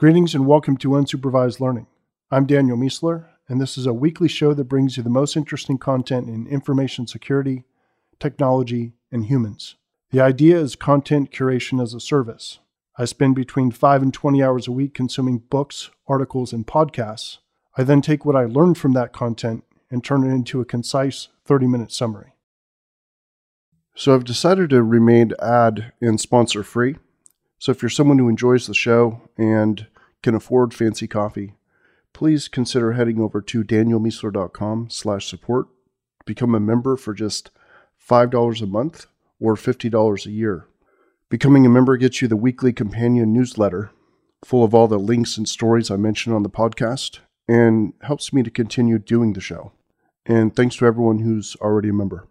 Greetings and welcome to Unsupervised Learning. I'm Daniel Miessler, and this is a weekly show that brings you the most interesting content in information security, technology, and humans. The idea is content curation as a service. I spend between 5 and 20 hours a week consuming books, articles, and podcasts. I then take what I learned from that content and turn it into a concise 30 minute summary. So I've decided to remain ad and sponsor free. So if you're someone who enjoys the show and can afford fancy coffee, please consider heading over to danielmiessler.com slash support become a member for just $5 a month or $50 a year. Becoming a member gets you the weekly companion newsletter full of all the links and stories I mentioned on the podcast and helps me to continue doing the show. And thanks to everyone who's already a member.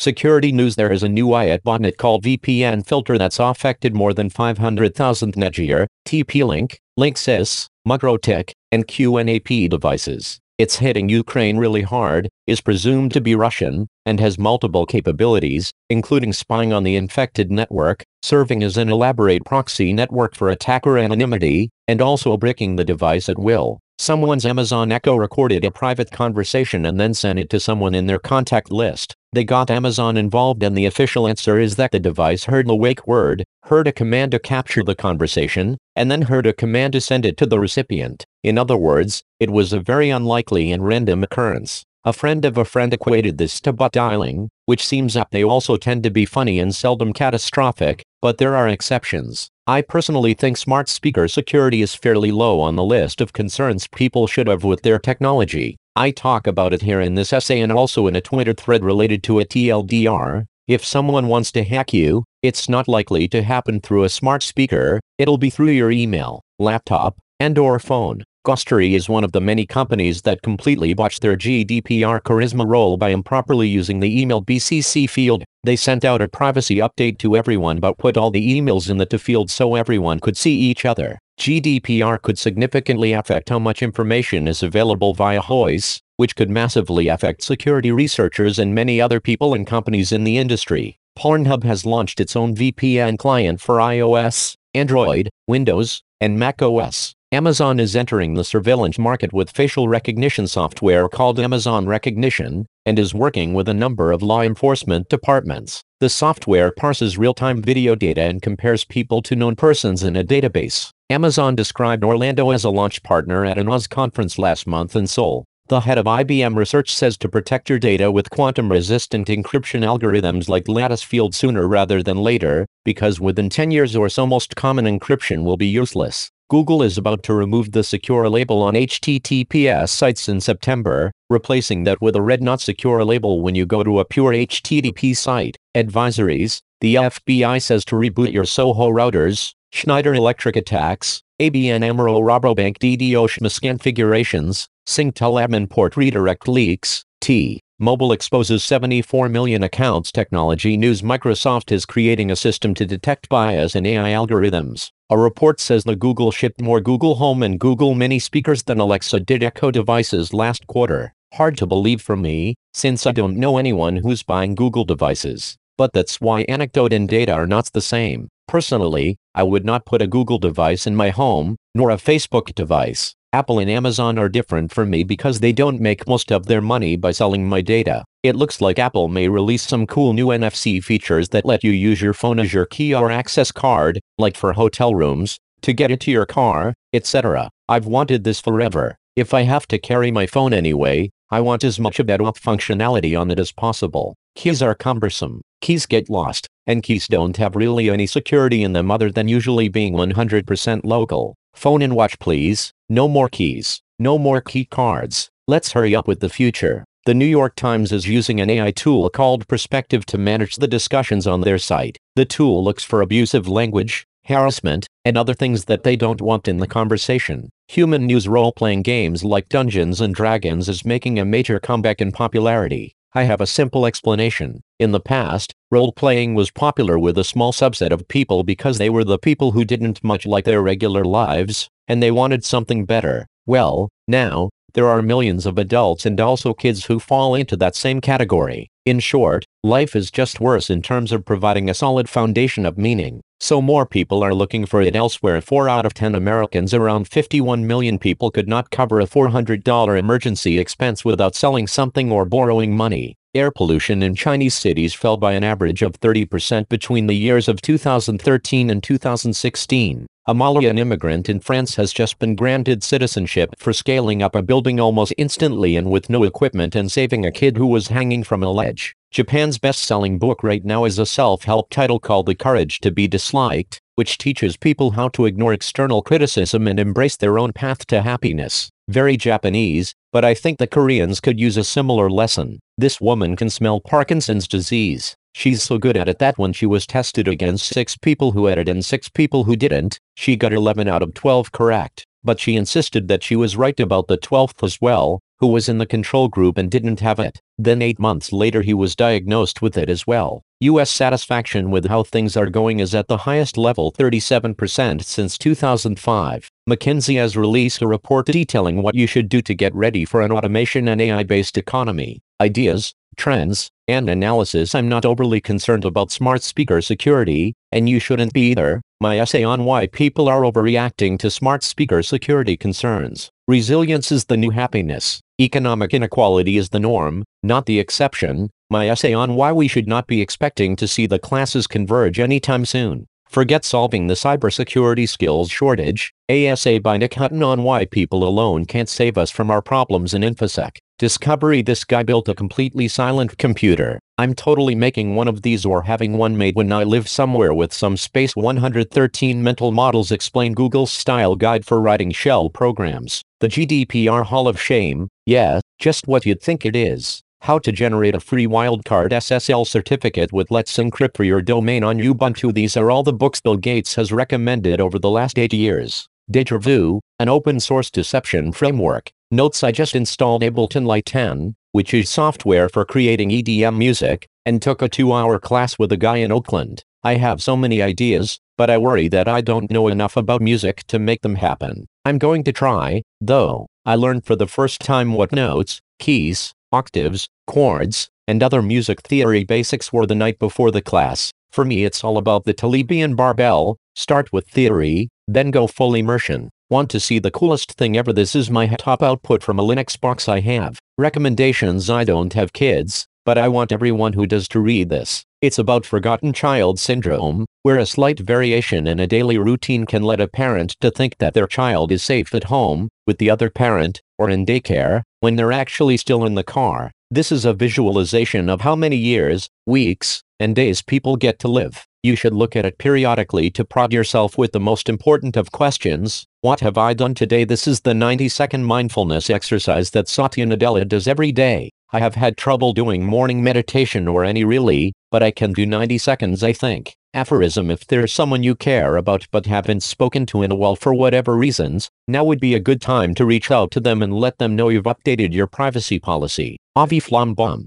Security news There is a new IoT botnet called VPN Filter that's affected more than 500,000 Netgear, TP-Link, Linksys, MikroTik, and QNAP devices. It's hitting Ukraine really hard, is presumed to be Russian, and has multiple capabilities, including spying on the infected network, serving as an elaborate proxy network for attacker anonymity, and also bricking the device at will. Someone's Amazon Echo recorded a private conversation and then sent it to someone in their contact list. They got Amazon involved and the official answer is that the device heard the wake word, heard a command to capture the conversation, and then heard a command to send it to the recipient. In other words, it was a very unlikely and random occurrence. A friend of a friend equated this to bot dialing, which seems apt they also tend to be funny and seldom catastrophic, but there are exceptions. I personally think smart speaker security is fairly low on the list of concerns people should have with their technology. I talk about it here in this essay and also in a Twitter thread related to a TLDR. If someone wants to hack you, it's not likely to happen through a smart speaker, it'll be through your email, laptop, and or phone. Ghostery is one of the many companies that completely botched their GDPR charisma role by improperly using the email BCC field. They sent out a privacy update to everyone but put all the emails in the to field so everyone could see each other. GDPR could significantly affect how much information is available via WHOIS, which could massively affect security researchers and many other people and companies in the industry. Pornhub has launched its own VPN client for iOS, Android, Windows, and macOS. Amazon is entering the surveillance market with facial recognition software called Amazon Rekognition and is working with a number of law enforcement departments. The software parses real-time video data and compares people to known persons in a database. Amazon described Orlando as a launch partner at an Oz conference last month in Seoul. The head of IBM Research says to protect your data with quantum-resistant encryption algorithms like lattice field sooner rather than later, because within 10 years or so most common encryption will be useless. Google is about to remove the secure label on HTTPS sites in September, replacing that with a red not secure label when you go to a pure HTTP site. Advisories, the FBI says to reboot your Soho routers, Schneider Electric attacks, ABN AMRO Rabobank DDoS misconfigurations, Singtel admin port redirect leaks, T. Mobile exposes 74 million accounts Technology News Microsoft is creating a system to detect bias in AI algorithms. A report says the Google shipped more Google Home and Google Mini speakers than Alexa did Echo devices last quarter. Hard to believe for me, since I don't know anyone who's buying Google devices. But that's why anecdote and data are not the same. Personally, I would not put a Google device in my home, nor a Facebook device. Apple and Amazon are different for me because they don't make most of their money by selling my data. It looks like Apple may release some cool new NFC features that let you use your phone as your key or access card, like for hotel rooms, to get into your car, etc. I've wanted this forever. If I have to carry my phone anyway, I want as much of that functionality on it as possible. Keys are cumbersome, keys get lost, and keys don't have really any security in them other than usually being 100% local. Phone and watch please, no more keys, no more key cards, let's hurry up with the future. The New York Times is using an AI tool called Perspective to manage the discussions on their site. The tool looks for abusive language, harassment, and other things that they don't want in the conversation. Human news role-playing games like Dungeons and Dragons is making a major comeback in popularity. I have a simple explanation. In the past, role-playing was popular with a small subset of people because they were the people who didn't much like their regular lives, and they wanted something better. Well, now, there are millions of adults and also kids who fall into that same category. In short, Life is just worse in terms of providing a solid foundation of meaning, so more people are looking for it elsewhere. 4 out of 10 Americans, around 51 million people, could not cover a $400 emergency expense without selling something or borrowing money. Air pollution in Chinese cities fell by an average of 30% between the years of 2013 and 2016. A an immigrant in France, has just been granted citizenship for scaling up a building almost instantly and with no equipment and saving a kid who was hanging from a ledge. Japan's best-selling book right now is a self-help title called The Courage to be Disliked, which teaches people how to ignore external criticism and embrace their own path to happiness. Very Japanese, but I think the Koreans could use a similar lesson. This woman can smell Parkinson's disease. She's so good at it that when she was tested against six people who had it and six people who didn't, she got 11 out of 12 correct. But she insisted that she was right about the 12th as well, who was in the control group and didn't have it. Then eight months later he was diagnosed with it as well. U.S. satisfaction with how things are going is at the highest level 37% since 2005. McKinsey has released a report detailing what you should do to get ready for an automation and AI-based economy. Ideas, trends, and analysis I'm not overly concerned about smart speaker security, and you shouldn't be either. My essay on why people are overreacting to smart speaker security concerns. Resilience is the new happiness. Economic inequality is the norm, not the exception. My essay on why we should not be expecting to see the classes converge anytime soon. Forget solving the cybersecurity skills shortage. ASA by Nick Hutton on why people alone can't save us from our problems in InfoSec. Discovery This guy built a completely silent computer. I'm totally making one of these or having one made when I live somewhere with some space 113 mental models explain Google's style guide for writing shell programs. The GDPR Hall of Shame, yeah, just what you'd think it is. How to generate a free wildcard SSL certificate with Let's Encrypt for your domain on Ubuntu. These are all the books Bill Gates has recommended over the last eight years. Deja Vu, an open source deception framework. Notes I just installed Ableton Live 10, which is software for creating EDM music, and took a two hour class with a guy in Oakland. I have so many ideas, but I worry that I don't know enough about music to make them happen. I'm going to try, though. I learned for the first time what notes, keys, octaves, chords, and other music theory basics were the night before the class. For me it's all about the Talebian barbell, start with theory, then go full immersion. Want to see the coolest thing ever this is my top output from a Linux box I have. Recommendations I don't have kids, but I want everyone who does to read this. It's about forgotten child syndrome, where a slight variation in a daily routine can lead a parent to think that their child is safe at home, with the other parent, or in daycare, when they're actually still in the car. This is a visualization of how many years, weeks, and days people get to live. You should look at it periodically to prod yourself with the most important of questions. What have I done today? This is the 90 second mindfulness exercise that Satya Nadella does every day. I have had trouble doing morning meditation or any really, but I can do 90 seconds I think. Aphorism If there's someone you care about but haven't spoken to in a while for whatever reasons, now would be a good time to reach out to them and let them know you've updated your privacy policy. Avi Flombaum.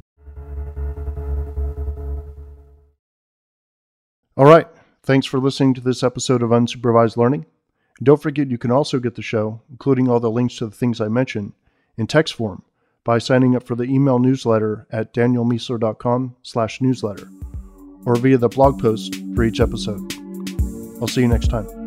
All right. Thanks for listening to this episode of Unsupervised Learning. And don't forget you can also get the show, including all the links to the things I mentioned, in text form by signing up for the email newsletter at danielmiessler.com slash newsletter or via the blog post for each episode. I'll see you next time.